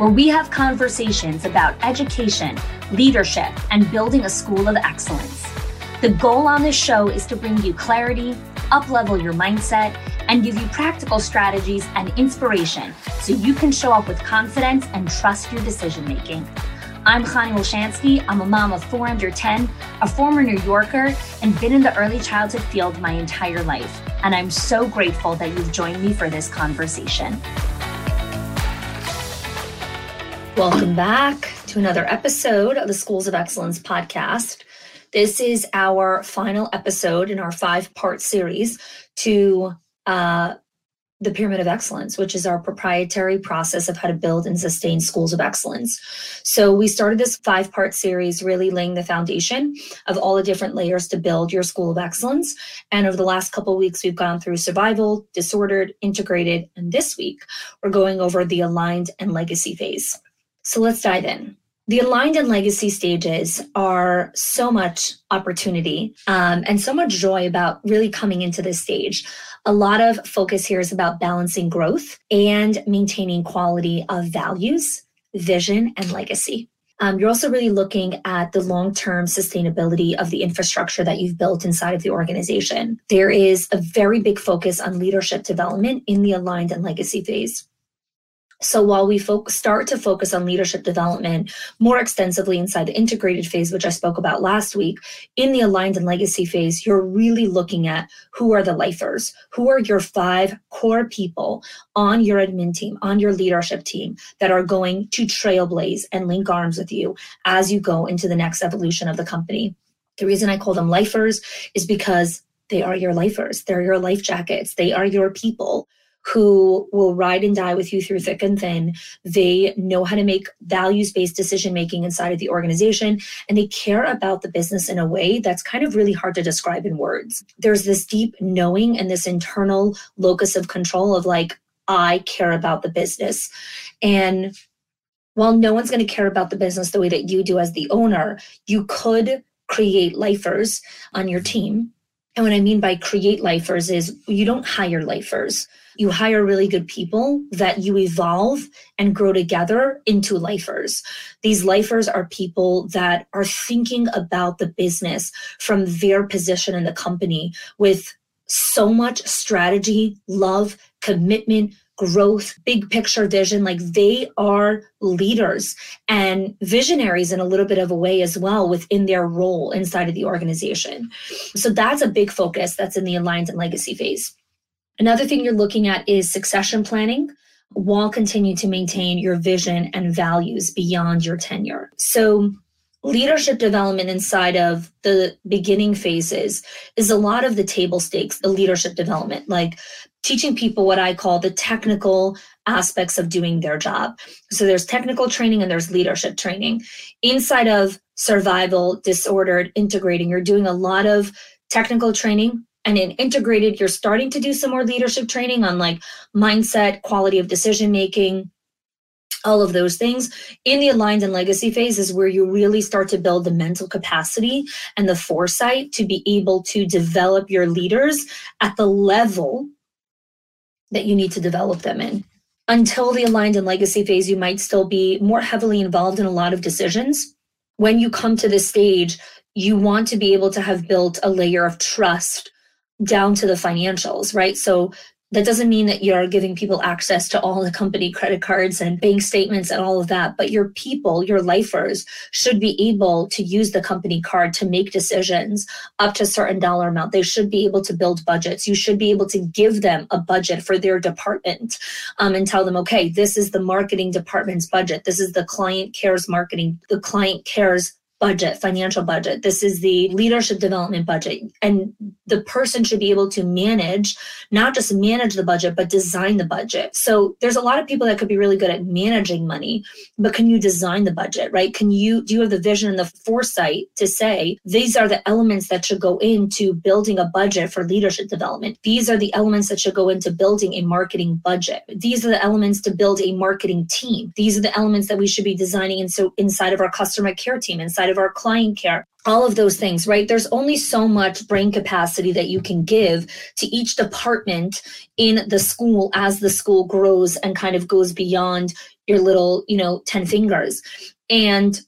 where we have conversations about education, leadership, and building a school of excellence. The goal on this show is to bring you clarity, uplevel your mindset, and give you practical strategies and inspiration so you can show up with confidence and trust your decision making. I'm Chanie Wolshansky. I'm a mom of four under 10, a former New Yorker, and been in the early childhood field my entire life. And I'm so grateful that you've joined me for this conversation. Welcome back to another episode of the Schools of Excellence podcast. This is our final episode in our five part series to uh, the Pyramid of Excellence, which is our proprietary process of how to build and sustain schools of excellence. So, we started this five part series really laying the foundation of all the different layers to build your school of excellence. And over the last couple weeks, we've gone through survival, disordered, integrated, and this week, we're going over the aligned and legacy phase. So let's dive in. The aligned and legacy stages are so much opportunity um, and so much joy about really coming into this stage. A lot of focus here is about balancing growth and maintaining quality of values, vision, and legacy. Um, you're also really looking at the long term sustainability of the infrastructure that you've built inside of the organization. There is a very big focus on leadership development in the aligned and legacy phase. So while we fo- start to focus on leadership development more extensively inside the integrated phase, which I spoke about last week, in the aligned and legacy phase, you're really looking at who are the lifers, who are your five core people on your admin team, on your leadership team that are going to trailblaze and link arms with you as you go into the next evolution of the company. The reason I call them lifers is because they are your lifers. They're your life jackets. They are your people who will ride and die with you through thick and thin. They know how to make values based decision making inside of the organization, and they care about the business in a way that's kind of really hard to describe in words. There's this deep knowing and this internal locus of control of like, I care about the business. And while no one's going to care about the business the way that you do as the owner, you could create lifers on your team. And what I mean by create lifers is you don't hire lifers you hire really good people that you evolve and grow together into lifers. These lifers are people that are thinking about the business from their position in the company with so much strategy, love, commitment, growth, big picture vision. Like they are leaders and visionaries in a little bit of a way as well within their role inside of the organization. So that's a big focus that's in the aligned and legacy phase. Another thing you're looking at is succession planning while continuing to maintain your vision and values beyond your tenure. So, leadership development inside of the beginning phases is a lot of the table stakes, the leadership development, like teaching people what I call the technical aspects of doing their job. So, there's technical training and there's leadership training. Inside of survival, disordered, integrating, you're doing a lot of technical training and in integrated you're starting to do some more leadership training on like mindset quality of decision making all of those things in the aligned and legacy phase is where you really start to build the mental capacity and the foresight to be able to develop your leaders at the level that you need to develop them in until the aligned and legacy phase you might still be more heavily involved in a lot of decisions when you come to this stage you want to be able to have built a layer of trust down to the financials, right? So that doesn't mean that you're giving people access to all the company credit cards and bank statements and all of that, but your people, your lifers, should be able to use the company card to make decisions up to a certain dollar amount. They should be able to build budgets. You should be able to give them a budget for their department um, and tell them, okay, this is the marketing department's budget. This is the client cares marketing, the client cares budget, financial budget. This is the leadership development budget. And the person should be able to manage, not just manage the budget, but design the budget. So there's a lot of people that could be really good at managing money, but can you design the budget, right? Can you, do you have the vision and the foresight to say, these are the elements that should go into building a budget for leadership development? These are the elements that should go into building a marketing budget. These are the elements to build a marketing team. These are the elements that we should be designing in, so inside of our customer care team, inside of our client care, all of those things, right? There's only so much brain capacity that you can give to each department in the school as the school grows and kind of goes beyond your little, you know, 10 fingers. And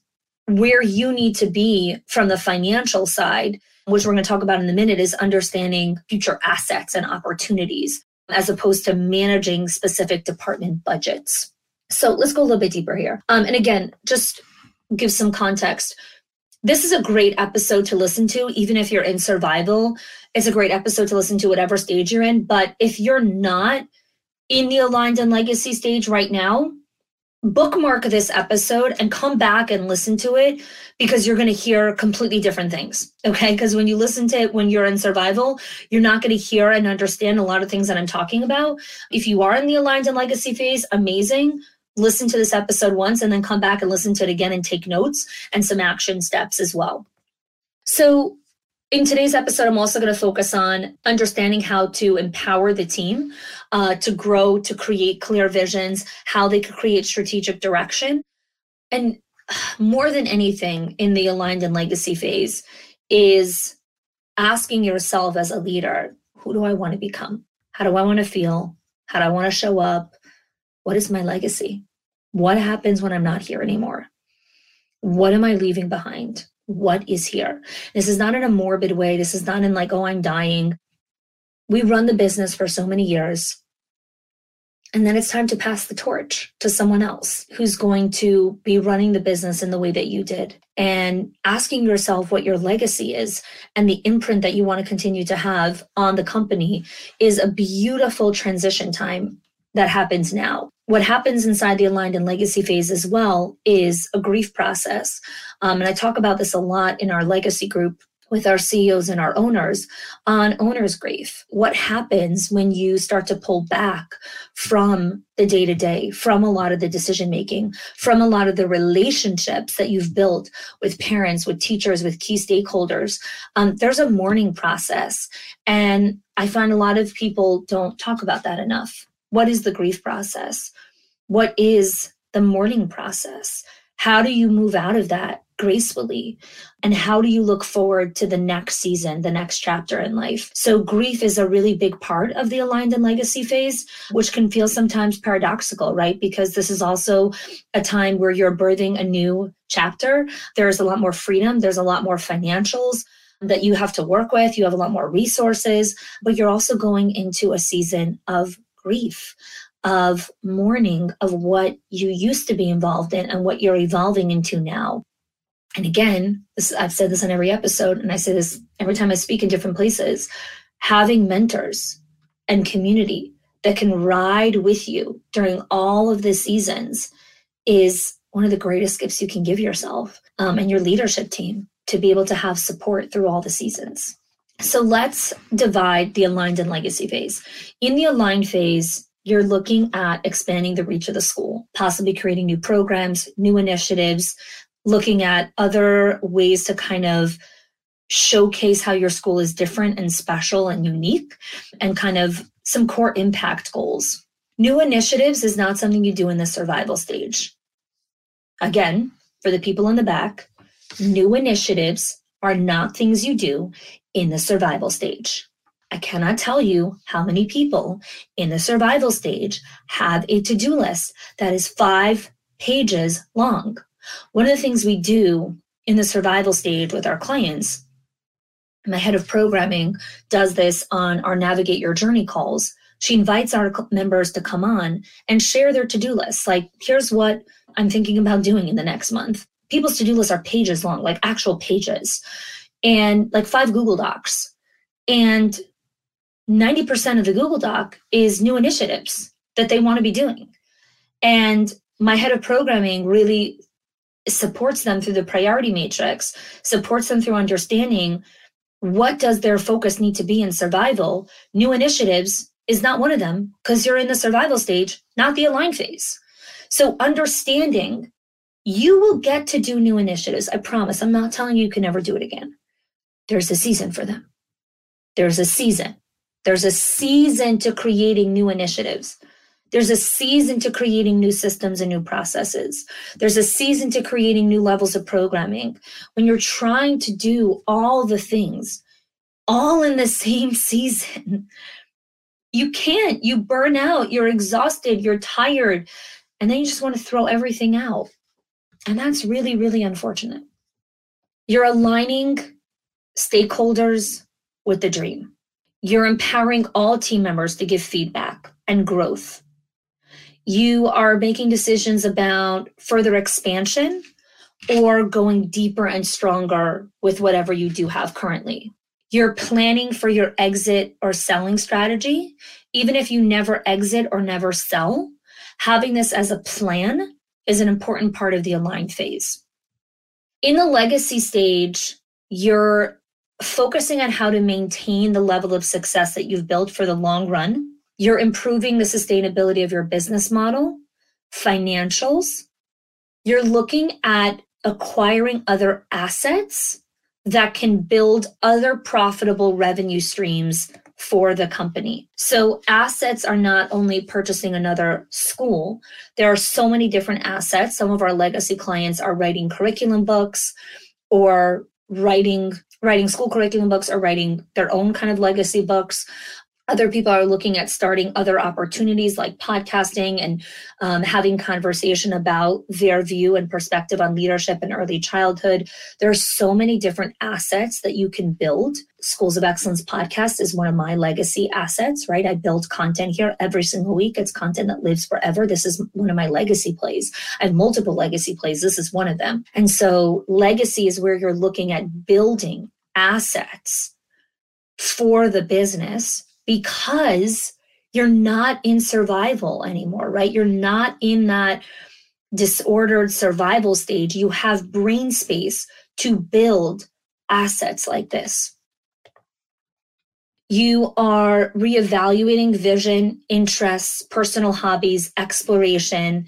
where you need to be from the financial side, which we're going to talk about in a minute, is understanding future assets and opportunities as opposed to managing specific department budgets. So let's go a little bit deeper here. Um, and again, just give some context this is a great episode to listen to, even if you're in survival. It's a great episode to listen to, whatever stage you're in. But if you're not in the aligned and legacy stage right now, bookmark this episode and come back and listen to it because you're going to hear completely different things. Okay. Because when you listen to it when you're in survival, you're not going to hear and understand a lot of things that I'm talking about. If you are in the aligned and legacy phase, amazing listen to this episode once and then come back and listen to it again and take notes and some action steps as well. So, in today's episode, I'm also going to focus on understanding how to empower the team uh, to grow, to create clear visions, how they could create strategic direction. And more than anything in the aligned and legacy phase is asking yourself as a leader who do I want to become? How do I want to feel? How do I want to show up? What is my legacy? What happens when I'm not here anymore? What am I leaving behind? What is here? This is not in a morbid way. This is not in like, oh, I'm dying. We run the business for so many years. And then it's time to pass the torch to someone else who's going to be running the business in the way that you did and asking yourself what your legacy is and the imprint that you want to continue to have on the company is a beautiful transition time that happens now. What happens inside the aligned and legacy phase as well is a grief process. Um, and I talk about this a lot in our legacy group with our CEOs and our owners on owner's grief. What happens when you start to pull back from the day to day, from a lot of the decision making, from a lot of the relationships that you've built with parents, with teachers, with key stakeholders? Um, there's a mourning process. And I find a lot of people don't talk about that enough. What is the grief process? What is the mourning process? How do you move out of that gracefully? And how do you look forward to the next season, the next chapter in life? So, grief is a really big part of the aligned and legacy phase, which can feel sometimes paradoxical, right? Because this is also a time where you're birthing a new chapter. There's a lot more freedom, there's a lot more financials that you have to work with, you have a lot more resources, but you're also going into a season of grief, of mourning of what you used to be involved in and what you're evolving into now. And again, this, I've said this on every episode, and I say this every time I speak in different places having mentors and community that can ride with you during all of the seasons is one of the greatest gifts you can give yourself um, and your leadership team to be able to have support through all the seasons. So let's divide the aligned and legacy phase. In the aligned phase, you're looking at expanding the reach of the school, possibly creating new programs, new initiatives, looking at other ways to kind of showcase how your school is different and special and unique, and kind of some core impact goals. New initiatives is not something you do in the survival stage. Again, for the people in the back, new initiatives are not things you do in the survival stage. I cannot tell you how many people in the survival stage have a to do list that is five pages long. One of the things we do in the survival stage with our clients, my head of programming does this on our Navigate Your Journey calls. She invites our members to come on and share their to do lists. Like, here's what I'm thinking about doing in the next month. People's to do lists are pages long, like actual pages, and like five Google Docs. And 90% of the Google Doc is new initiatives that they want to be doing. And my head of programming really supports them through the priority matrix, supports them through understanding what does their focus need to be in survival. New initiatives is not one of them because you're in the survival stage, not the align phase. So understanding you will get to do new initiatives. I promise. I'm not telling you you can never do it again. There's a season for them. There's a season. There's a season to creating new initiatives. There's a season to creating new systems and new processes. There's a season to creating new levels of programming. When you're trying to do all the things all in the same season, you can't. You burn out, you're exhausted, you're tired, and then you just want to throw everything out. And that's really, really unfortunate. You're aligning stakeholders with the dream. You're empowering all team members to give feedback and growth. You are making decisions about further expansion or going deeper and stronger with whatever you do have currently. You're planning for your exit or selling strategy. Even if you never exit or never sell, having this as a plan is an important part of the align phase. In the legacy stage, you're focusing on how to maintain the level of success that you've built for the long run. You're improving the sustainability of your business model, financials. You're looking at acquiring other assets that can build other profitable revenue streams for the company. So assets are not only purchasing another school, there are so many different assets. Some of our legacy clients are writing curriculum books or writing writing school curriculum books or writing their own kind of legacy books. Other people are looking at starting other opportunities like podcasting and um, having conversation about their view and perspective on leadership and early childhood. There are so many different assets that you can build. Schools of Excellence podcast is one of my legacy assets, right? I build content here every single week. It's content that lives forever. This is one of my legacy plays. I have multiple legacy plays. This is one of them. And so legacy is where you're looking at building assets for the business because you're not in survival anymore, right? You're not in that disordered survival stage. You have brain space to build assets like this. You are reevaluating vision, interests, personal hobbies, exploration.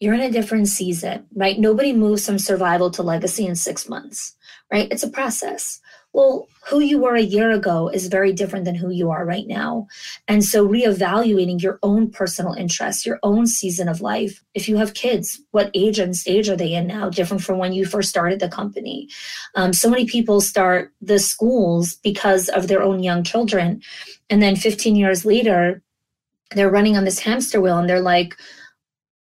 You're in a different season, right? Nobody moves from survival to legacy in six months, right? It's a process well, who you were a year ago is very different than who you are right now. And so, reevaluating your own personal interests, your own season of life. If you have kids, what age and stage are they in now? Different from when you first started the company. Um, so many people start the schools because of their own young children. And then 15 years later, they're running on this hamster wheel and they're like,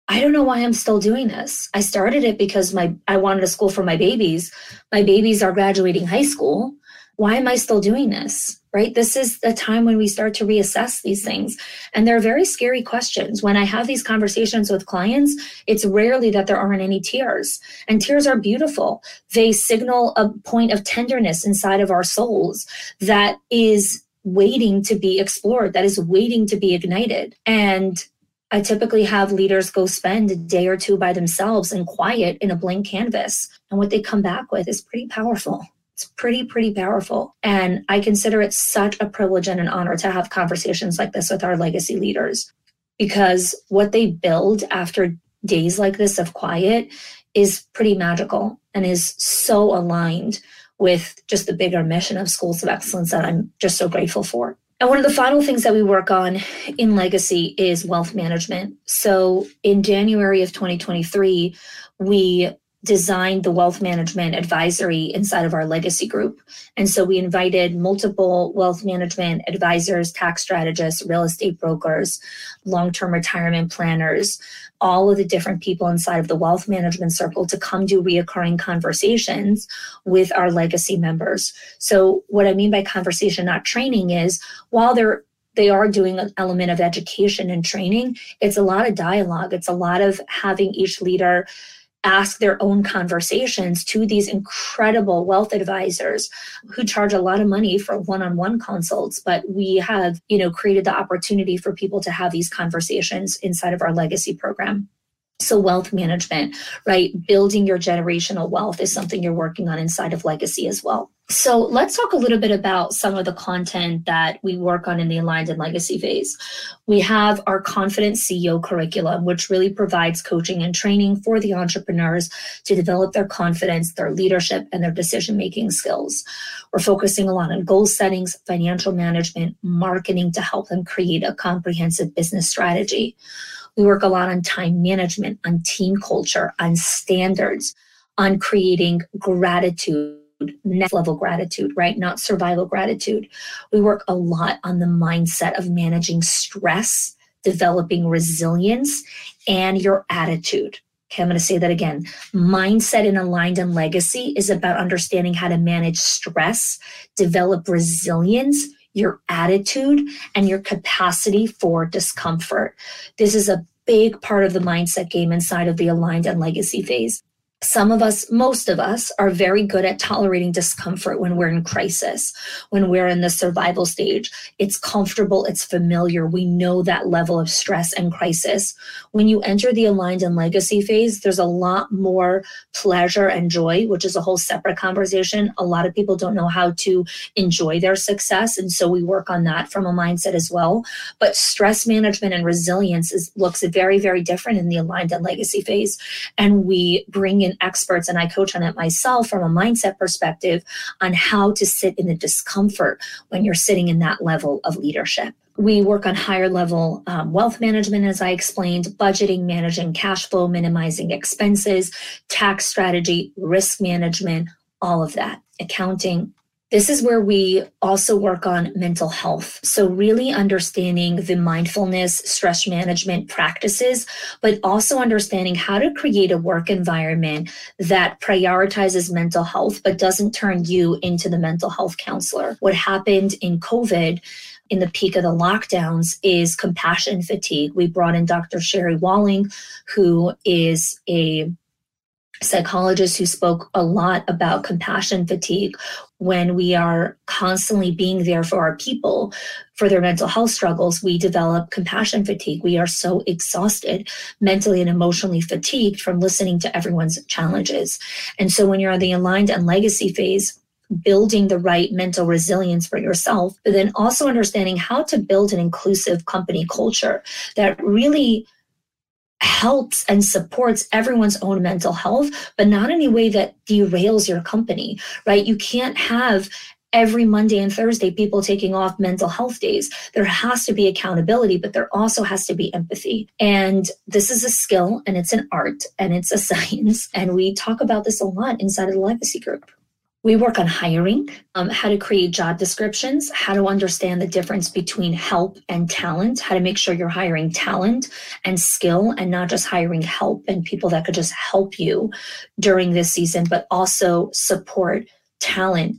I don't know why I'm still doing this. I started it because my I wanted a school for my babies. My babies are graduating high school. Why am I still doing this? Right? This is the time when we start to reassess these things. And they're very scary questions. When I have these conversations with clients, it's rarely that there aren't any tears. And tears are beautiful. They signal a point of tenderness inside of our souls that is waiting to be explored, that is waiting to be ignited. And I typically have leaders go spend a day or two by themselves and quiet in a blank canvas. And what they come back with is pretty powerful. It's pretty, pretty powerful. And I consider it such a privilege and an honor to have conversations like this with our legacy leaders because what they build after days like this of quiet is pretty magical and is so aligned with just the bigger mission of schools of excellence that I'm just so grateful for. And one of the final things that we work on in Legacy is wealth management. So in January of 2023, we designed the wealth management advisory inside of our legacy group. And so we invited multiple wealth management advisors, tax strategists, real estate brokers, long term retirement planners, all of the different people inside of the wealth management circle to come do reoccurring conversations with our legacy members. So, what I mean by conversation, not training, is while they're they are doing an element of education and training. It's a lot of dialogue. It's a lot of having each leader ask their own conversations to these incredible wealth advisors who charge a lot of money for one-on-one consults. But we have you know created the opportunity for people to have these conversations inside of our legacy program so, wealth management, right? Building your generational wealth is something you're working on inside of Legacy as well. So, let's talk a little bit about some of the content that we work on in the Aligned and Legacy phase. We have our Confident CEO curriculum, which really provides coaching and training for the entrepreneurs to develop their confidence, their leadership, and their decision making skills. We're focusing a lot on goal settings, financial management, marketing to help them create a comprehensive business strategy. We work a lot on time management, on team culture, on standards, on creating gratitude next level gratitude, right? Not survival gratitude. We work a lot on the mindset of managing stress, developing resilience, and your attitude. Okay, I'm going to say that again. Mindset in aligned and legacy is about understanding how to manage stress, develop resilience, your attitude, and your capacity for discomfort. This is a big part of the mindset game inside of the aligned and legacy phase some of us, most of us, are very good at tolerating discomfort when we're in crisis, when we're in the survival stage. It's comfortable, it's familiar. We know that level of stress and crisis. When you enter the aligned and legacy phase, there's a lot more pleasure and joy, which is a whole separate conversation. A lot of people don't know how to enjoy their success. And so we work on that from a mindset as well. But stress management and resilience is, looks very, very different in the aligned and legacy phase. And we bring in experts, and I coach on it myself from a mindset perspective on how to sit in the discomfort when you're sitting in that level of leadership. We work on higher level um, wealth management, as I explained, budgeting, managing cash flow, minimizing expenses, tax strategy, risk management, all of that, accounting, this is where we also work on mental health. So, really understanding the mindfulness, stress management practices, but also understanding how to create a work environment that prioritizes mental health, but doesn't turn you into the mental health counselor. What happened in COVID in the peak of the lockdowns is compassion fatigue. We brought in Dr. Sherry Walling, who is a psychologist who spoke a lot about compassion fatigue when we are constantly being there for our people for their mental health struggles we develop compassion fatigue. We are so exhausted mentally and emotionally fatigued from listening to everyone's challenges. And so when you're on the aligned and legacy phase building the right mental resilience for yourself but then also understanding how to build an inclusive company culture that really helps and supports everyone's own mental health, but not in a way that derails your company, right? You can't have every Monday and Thursday people taking off mental health days. There has to be accountability, but there also has to be empathy. And this is a skill and it's an art and it's a science. And we talk about this a lot inside of the legacy group. We work on hiring, um, how to create job descriptions, how to understand the difference between help and talent, how to make sure you're hiring talent and skill and not just hiring help and people that could just help you during this season, but also support talent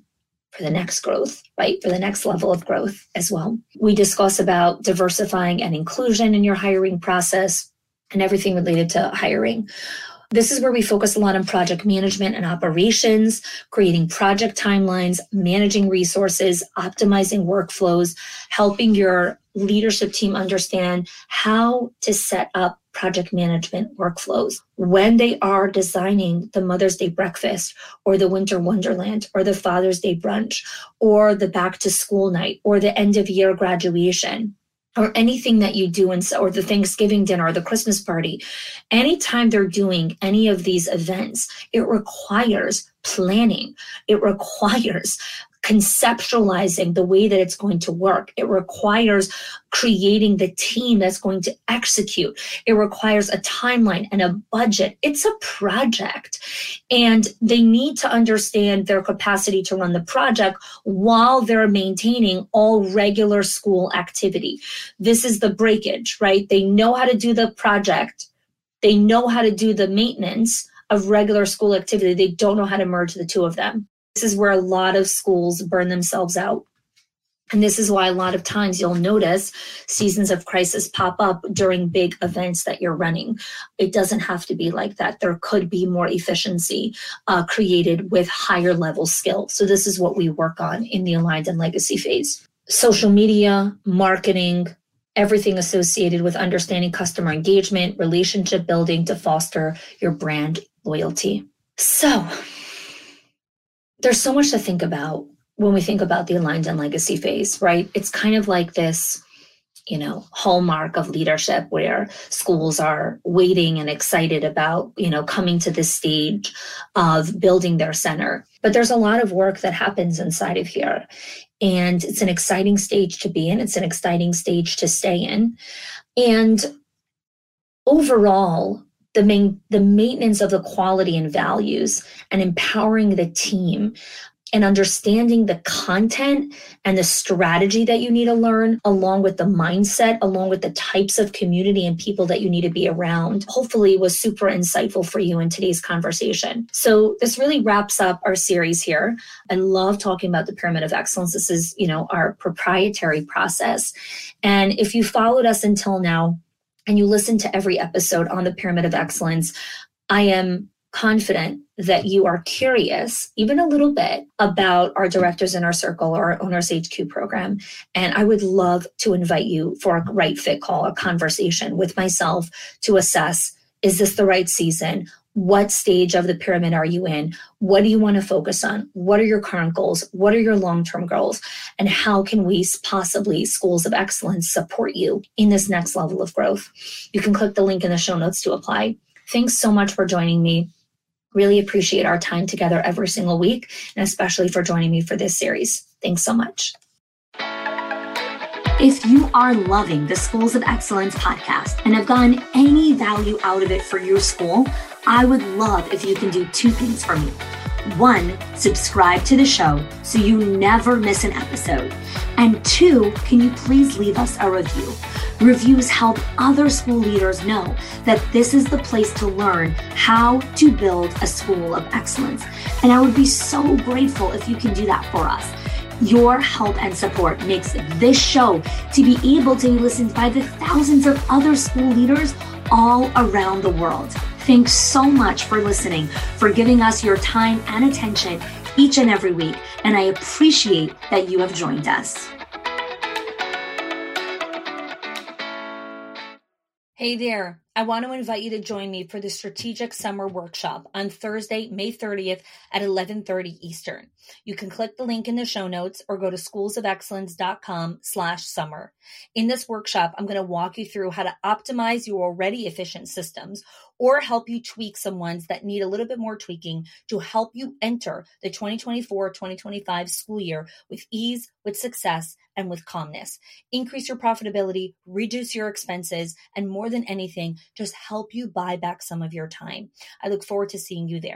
for the next growth, right? For the next level of growth as well. We discuss about diversifying and inclusion in your hiring process and everything related to hiring. This is where we focus a lot on project management and operations, creating project timelines, managing resources, optimizing workflows, helping your leadership team understand how to set up project management workflows. When they are designing the Mother's Day breakfast or the Winter Wonderland or the Father's Day brunch or the back to school night or the end of year graduation or anything that you do and or the Thanksgiving dinner or the Christmas party, anytime they're doing any of these events, it requires planning. It requires conceptualizing the way that it's going to work. It requires creating the team that's going to execute. It requires a timeline and a budget. It's a project. And they need to understand their capacity to run the project while they're maintaining all regular school activity. This is the breakage, right? They know how to do the project They know how to do the maintenance of regular school activity. They don't know how to merge the two of them. This is where a lot of schools burn themselves out. And this is why a lot of times you'll notice seasons of crisis pop up during big events that you're running. It doesn't have to be like that. There could be more efficiency uh, created with higher level skill. So, this is what we work on in the aligned and legacy phase. Social media, marketing, everything associated with understanding customer engagement, relationship building to foster your brand loyalty. So, there's so much to think about when we think about the aligned and legacy phase, right? It's kind of like this, you know, hallmark of leadership where schools are waiting and excited about, you know, coming to this stage of building their center. But there's a lot of work that happens inside of here. And it's an exciting stage to be in, it's an exciting stage to stay in. And overall, the main the maintenance of the quality and values and empowering the team and understanding the content and the strategy that you need to learn, along with the mindset, along with the types of community and people that you need to be around, hopefully was super insightful for you in today's conversation. So this really wraps up our series here. I love talking about the pyramid of excellence. This is, you know, our proprietary process. And if you followed us until now, and you listen to every episode on the pyramid of excellence, I am confident that you are curious, even a little bit, about our Directors Inner Circle or our Owners HQ program. And I would love to invite you for a right fit call, a conversation with myself to assess is this the right season? What stage of the pyramid are you in? What do you want to focus on? What are your current goals? What are your long term goals? And how can we possibly, schools of excellence, support you in this next level of growth? You can click the link in the show notes to apply. Thanks so much for joining me. Really appreciate our time together every single week, and especially for joining me for this series. Thanks so much. If you are loving the Schools of Excellence podcast and have gotten any value out of it for your school, I would love if you can do two things for me. One, subscribe to the show so you never miss an episode. And two, can you please leave us a review? Reviews help other school leaders know that this is the place to learn how to build a school of excellence. And I would be so grateful if you can do that for us. Your help and support makes this show to be able to be listened by the thousands of other school leaders all around the world. Thanks so much for listening, for giving us your time and attention each and every week. And I appreciate that you have joined us. Hey there. I want to invite you to join me for the Strategic Summer Workshop on Thursday, May 30th at 11:30 Eastern. You can click the link in the show notes or go to schoolsofexcellence.com slash summer. In this workshop, I'm going to walk you through how to optimize your already efficient systems or help you tweak some ones that need a little bit more tweaking to help you enter the 2024-2025 school year with ease, with success, and with calmness. Increase your profitability, reduce your expenses, and more than anything, just help you buy back some of your time. I look forward to seeing you there.